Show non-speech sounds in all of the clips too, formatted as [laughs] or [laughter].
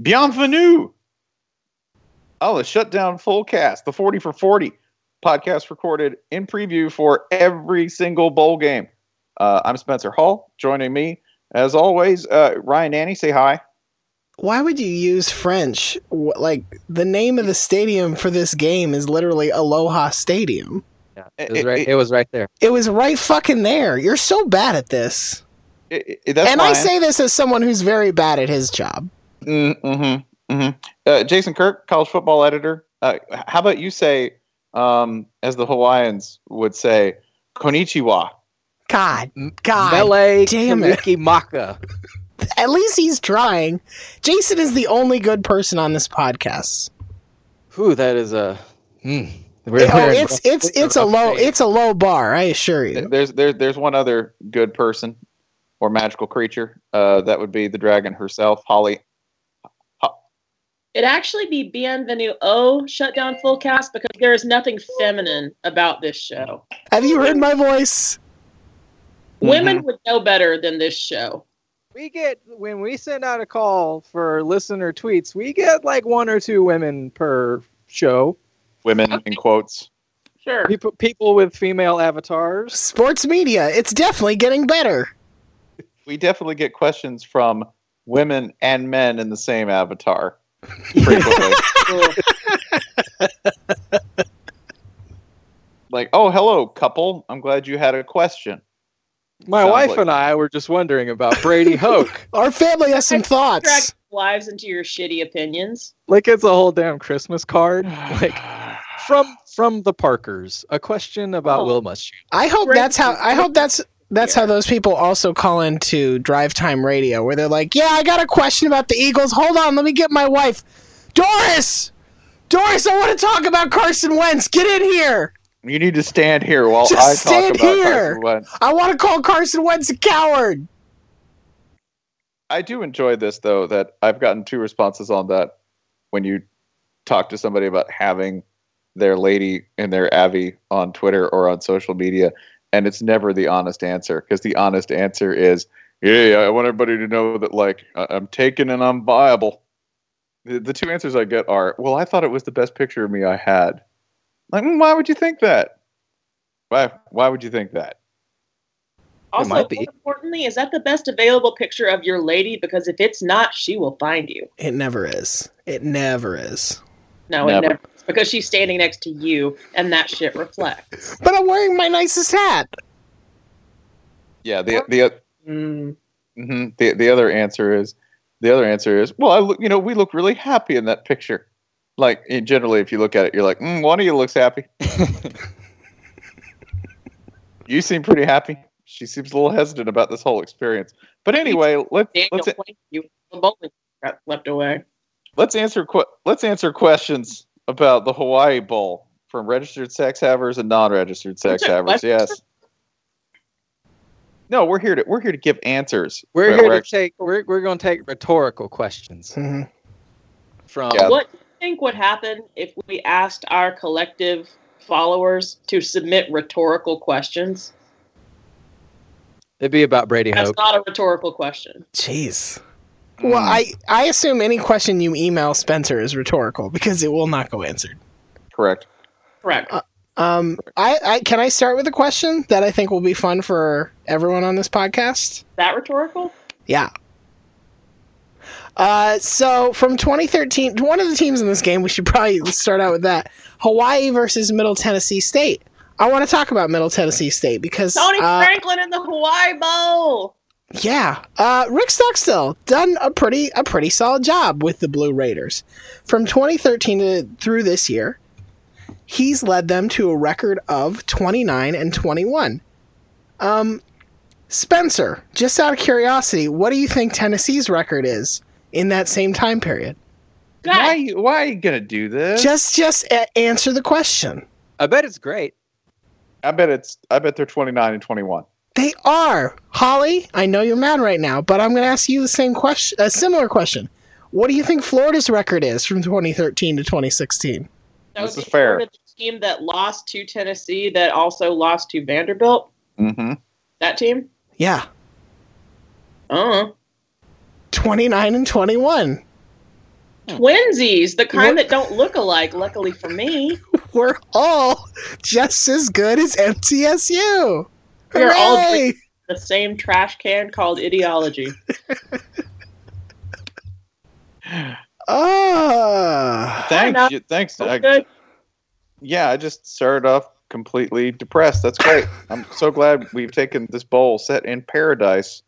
Bienvenue. Oh, the Shutdown Fullcast, the 40 for 40 podcast recorded in preview for every single bowl game. Uh, I'm Spencer Hall. Joining me, as always, uh, Ryan Nanni. Say hi. Why would you use French? Like the name of the stadium for this game is literally Aloha Stadium. Yeah, it was right. it- It was right there. It was right fucking there. You're so bad at this. I- I- that's and I say this as someone who's very bad at his job. Mm-hmm. Mm-hmm. Uh, Jason Kirk, college football editor. Uh, how about you say, um, as the Hawaiians would say, "Konnichiwa." God, God. Mele damn it. Maka. [laughs] At least he's trying. Jason is the only good person on this podcast. Whew, that is a. Hmm. We're- Oh, we're in it's it's it's a low shape. it's a low bar. I assure you. There's there's there's one other good person or magical creature. Uh, that would be the dragon herself, Holly. It'd actually be Bienvenue O Shutdown Fullcast because there is nothing feminine about this show. Have you heard my voice? Women mm-hmm. would know better than this show. We get when we send out a call for listener tweets, we get like one or two women per show. Women in quotes. Sure. People, people with female avatars. Sports media. It's definitely getting better. We definitely get questions from women and men in the same avatar frequently. [laughs] like, oh, hello, couple. I'm glad you had a question. My Sounds wife like- and I were just wondering about Brady Hoke. [laughs] Our family has some thoughts. Lives into your shitty opinions. like it's a whole damn Christmas card. Like [sighs] from from the Parkers, a question about Oh. Will Muschamp. I hope Great. that's how I hope that's that's how those people also call into drive time radio where they're like, "Yeah, I got a question about the Eagles. Hold on, let me get my wife. Doris! Doris, I want to talk about Carson Wentz. Get in here. You need to stand here while Just I stand talk about here. Carson Wentz. I want to call Carson Wentz a coward." I do enjoy this though that I've gotten two responses on that when you talk to somebody about having their lady and their Avi on Twitter or on social media, and it's never the honest answer because the honest answer is, "Yeah, yeah, I want everybody to know that like I- I'm taken and I'm viable." The, the two answers I get are, "Well, I thought it was the best picture of me I had." Like, "Mm, why would you think that? Why? Why would you think that? Also, might be. more importantly, is that the best available picture of your lady? Because if it's not, she will find you. It never is. It never is. No, Never. it never. Is, Because she's standing next to you, and that shit reflects. But I'm wearing my nicest hat. Yeah, the the Mm. hmm The the other answer is the other answer is well, I look, you know, we look really happy in that picture. Like generally, if you look at it, you're like, mm, one of you looks happy. [laughs] you seem pretty happy. She seems a little hesitant about this whole experience. But anyway, let's Daniel let's pointed you. The bowling got left away. let's answer que- let's answer questions about the Hawaii Bowl from registered sex havers and non-registered sex havers. Yes. No, we're here to we're here to give answers. We're We're- here we're to take we're we're going to take rhetorical questions Mhm. from Yeah. What do you think would happen if we asked our collective followers to submit rhetorical questions? It'd be about Brady That's Hoke. not a rhetorical question. Jeez. Well, I I assume any question you email Spencer is rhetorical because it will not go answered. correct. Correct. Um, I, I can I start with a question that I think will be fun for everyone on this podcast. That rhetorical? Yeah. Uh, so from 2013, one of the teams in this game, we should probably start out with that. Hawaii versus Middle Tennessee State. I want to talk about Middle Tennessee State because Tony uh, Franklin in the Hawaii Bowl. Yeah, uh, Rick Stockstill done a pretty a pretty solid job with the Blue Raiders from 2013 to through this year. He's led them to a record of 29 and 21. Um, Spencer, just out of curiosity, what do you think Tennessee's record is in that same time period? God, Why why are you gonna do this? Just just a- answer the question. I bet it's great. I bet it's I bet they're 29 and 21. They are Holly. I know you're mad right now, but I'm going to ask you the same question, a similar question. What do you think Florida's record is from 2013 to 2016? that this is fair. the team that lost to Tennessee that also lost to Vanderbilt. Mm-hmm. That team? Yeah, Uh 29 and 21. Twinsies, the kind that don't look alike, luckily for me. [laughs] We're all just as good as MTSU. We are all Hooray! drinking the same trash can called ideology. Ah. Thanks, you, thanks. I- Okay. yeah, I just started off completely depressed. That's great. I'm so glad we've taken this bowl set in paradise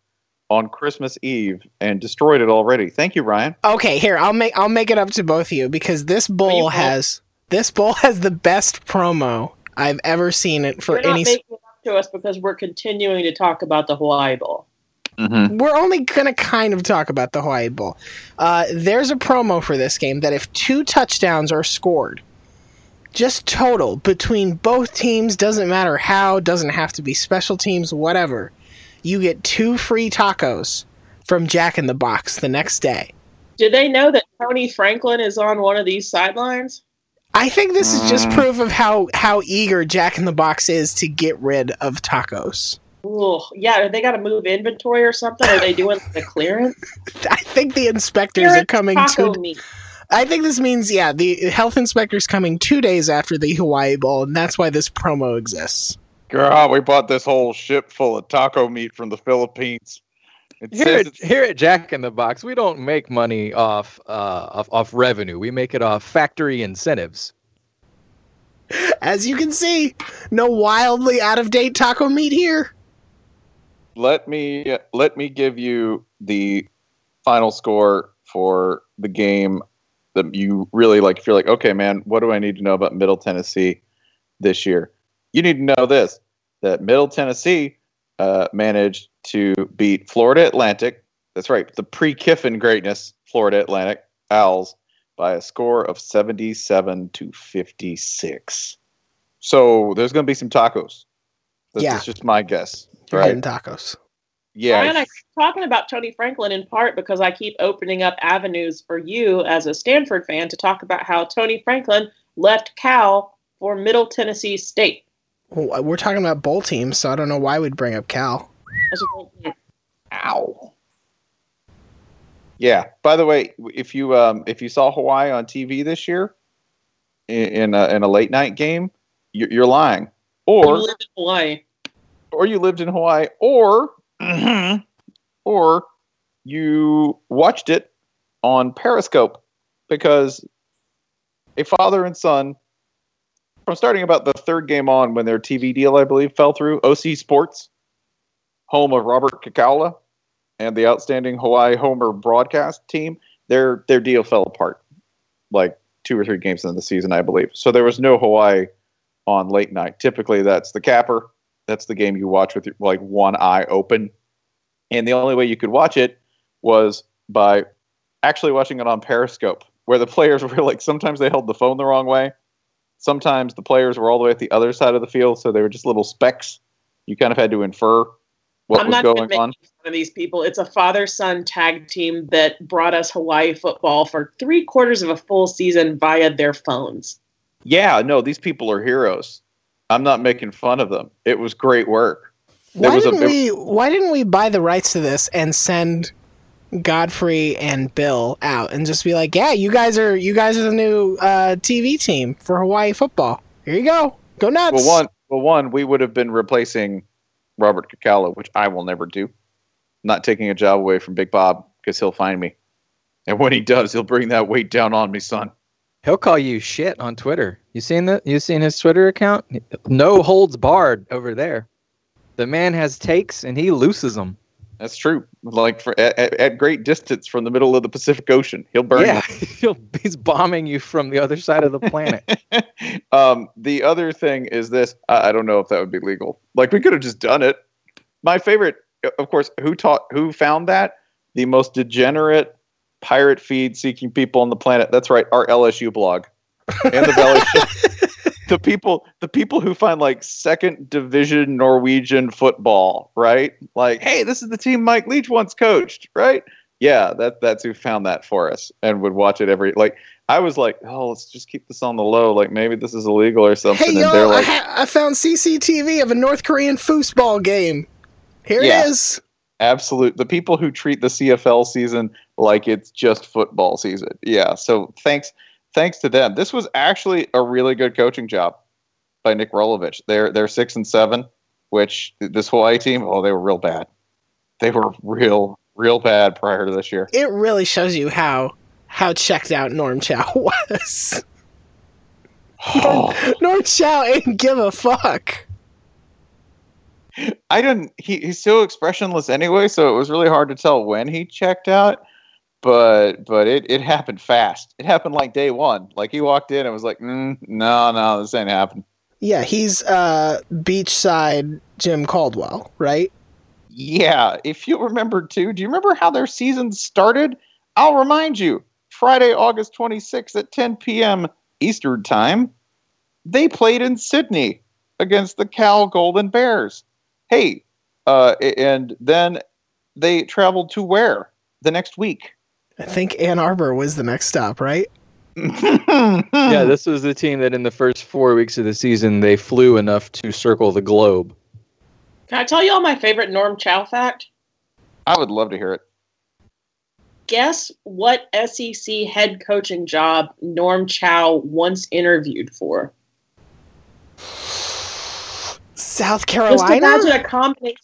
on Christmas Eve and destroyed it already. Thank you, Ryan. Okay, here I'll make I'll make it up to both of you because this bowl has this bowl has the best promo I've ever seen it for You're not any. making it up to us because we're continuing to talk about the Hawaii Bowl. Mm-hmm. We're only gonna kind of talk about the Hawaii Bowl. Uh, there's a promo for this game that if two touchdowns are scored, just total between both teams, doesn't matter how, doesn't have to be special teams, whatever. You get two free tacos from Jack in the Box the next day. Do they know that Tony Franklin is on one of these sidelines? I think this is just Mm. proof of how how eager Jack in the Box is to get rid of tacos. Ooh, yeah, they got to move inventory or something. Are they doing the clearance? [laughs] I think the inspectors are coming taco to. meat. I think this means yeah, the health inspector's coming two days after the Hawaii Bowl, and that's why this promo exists. God, we bought this whole ship full of taco meat from the Philippines. It Here, says at, here at Jack in the Box, we don't make money off uh, off, off revenue. We make it off factory incentives. As you can see, no wildly out of date taco meat here. let me let me give you the final score for the game that you really like. If you're like, okay, man, what do I need to know about Middle Tennessee this year? You need to know this: that Middle Tennessee uh, managed to beat Florida Atlantic. That's right, the pre-Kiffin greatness, Florida Atlantic Owls, by a score of 77 to 56. So there's going to be some tacos. That's Yeah. just my guess. You're Right? tacos. Yeah. Brian, I'm talking about Tony Franklin in part because I keep opening up avenues for you as a Stanford fan to talk about how Tony Franklin left Cal for Middle Tennessee State. Well, We're talking about bowl teams, so I don't know why we'd bring up Cal. That's a great point. Ow. Yeah. By the way, if you um, if you saw Hawaii on TV this year in in a, in a late night game, you're, you're lying, You or in Hawaii. or you lived in Hawaii, or [clears throat] or you watched it on Periscope because a father and son from starting about the third game on when their TV deal, I believe, fell through. OC Sports, home of Robert Kekaula and the outstanding Hawaii Homer broadcast team, their their deal fell apart like two or three games into the season, I believe. So there was no Hawaii on late night. Typically, that's the capper. That's the game you watch with like one eye open, and the only way you could watch it was by actually watching it on Periscope, where the players [laughs] were like sometimes they held the phone the wrong way, sometimes the players were all the way at the other side of the field, so they were just little specks. You kind of had to infer what I'm was not going going to make on. fun of these people. It's a father-son tag team that brought us Hawaii football for three quarters of a full season via their phones. Yeah, no, these people are heroes. I'm not making fun of them. It was great work. There Why was a- didn't we? Why didn't we buy the rights to this and send Godfrey and Bill out and just be like, "Yeah, you guys are you guys are the new uh, TV team for Hawaii football. Here you go, go nuts." Well, one, well, one, we would have been replacing Robert Kekaula, which I will never do. Not taking a job away from Big Bob because he'll find me, and when he does, he'll bring that weight down on me, son. He'll call you shit on Twitter. You seen that? You seen his Twitter account? No holds barred over there. The man has takes and he looses them. That's true. Like for at, at, at great distance from the middle of the Pacific Ocean, he'll burn Yeah, [laughs] [laughs] he'll, he's bombing you from the other side of the planet. [laughs] um, the other thing is this: I, I don't know if that would be legal. Like we could have just done it. My favorite, of course, who taught, who found that the most degenerate pirate feed seeking people on the planet. That's right, our LSU blog and the Valley Shook. The people, the people who find like second division Norwegian football, right? Like, hey, this is the team Mike Leach once coached, right? Yeah, that that's who found that for us and would watch it every like. I was like, oh, let's just keep this on the low. Like maybe this is illegal or something. hey and yo, they're I, like, ha- I found CCTV of a North Korean foosball game. Here Yeah. it is. absolute. The people who treat the CFL season like it's just football season. Yeah. So thanks thanks to them. This was actually a really good coaching job by Nick Rolovich. They're they're six and seven, which this Hawaii team, oh, they were real bad. They were real real bad prior to this year. It really shows you how how checked out Norm Chow [laughs] was. Oh, [laughs] Norm Chow ain't give a fuck. I didn't. He, he's so expressionless anyway, so it was really hard to tell when he checked out. But but it, it happened fast. It happened like day one. Like he walked in and was like, mm, no, no, this ain't happening. Yeah, he's uh beachside Jim Caldwell, right? Yeah, if you remember too, do you remember how their season started? I'll remind you. Friday, August 26th at 10 p.m. Eastern Time, they played in Sydney against the Cal Golden Bears. Hey, uh, and then they traveled to where the next week? I think Ann Arbor was the next stop, right? [laughs] Yeah, this was the team that in the first four weeks of the season they flew enough to circle the globe. Can I tell you all my favorite Norm Chow fact? I would love to hear it. Guess what SEC head coaching job Norm Chow once interviewed for? South Carolina. Just Carolina. imagine a combination.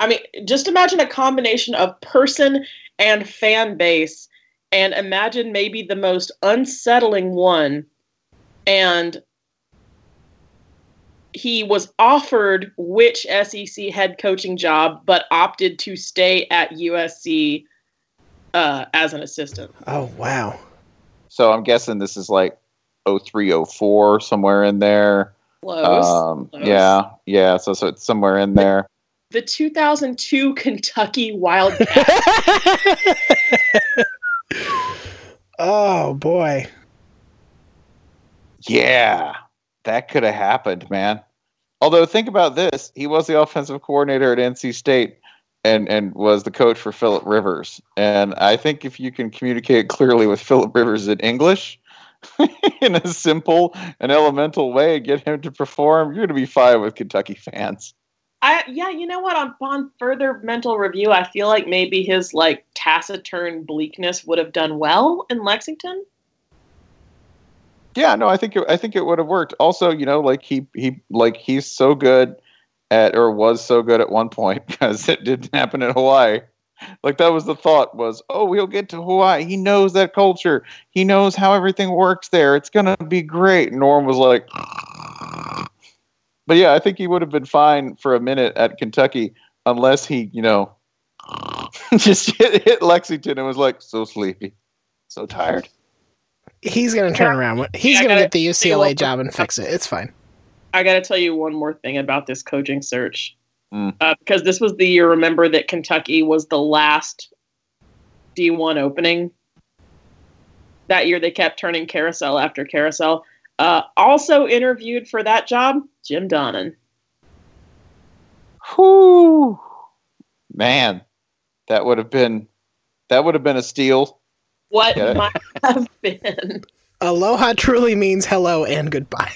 I mean, just imagine a combination of person and fan base, and imagine maybe the most unsettling one. And he was offered which SEC head coaching job, but opted to stay at USC uh, as an assistant. oh wow. So I'm guessing this is like 0304 somewhere in there. Close. Um, Close. yeah, yeah. So, so it's somewhere in there. The 2002 [laughs] Kentucky Wildcats. [laughs] oh boy. Yeah, that could have happened, man. Although think about this, he was the offensive coordinator at NC State and and was the coach for Philip Rivers. And I think if you can communicate clearly with Philip Rivers in English [laughs] in a simple and elemental way, get him to perform, you're going to be fine with Kentucky fans. I yeah, you know what? On on further mental review, I feel like maybe his like taciturn bleakness would have done well in Lexington. Yeah, no, I think it, I think it would have worked. Also, you know, like he he like he's so good at or was so good at one point [laughs] because it didn't happen in Hawaii. Like that was the thought was, oh, we'll get to Hawaii. He knows that culture. He knows how everything works there. It's gonna be great. Norm was like, but yeah, I think he would have been fine for a minute at Kentucky unless he, you know, [laughs] just hit, hit Lexington and was like so sleepy, so tired. He's gonna turn around. He's Yeah, I gonna get the UCLA job and fix it. It's fine. I got to tell you one more thing about this coaching search. Mm. Uh, because this was the year, remember, that Kentucky was the last D1 opening. That year, they kept turning carousel after carousel. Uh, also interviewed for that job, Jim Donnan. Whew. Man, that would have been that would have been a steal. What might have been. Aloha truly means hello and goodbye.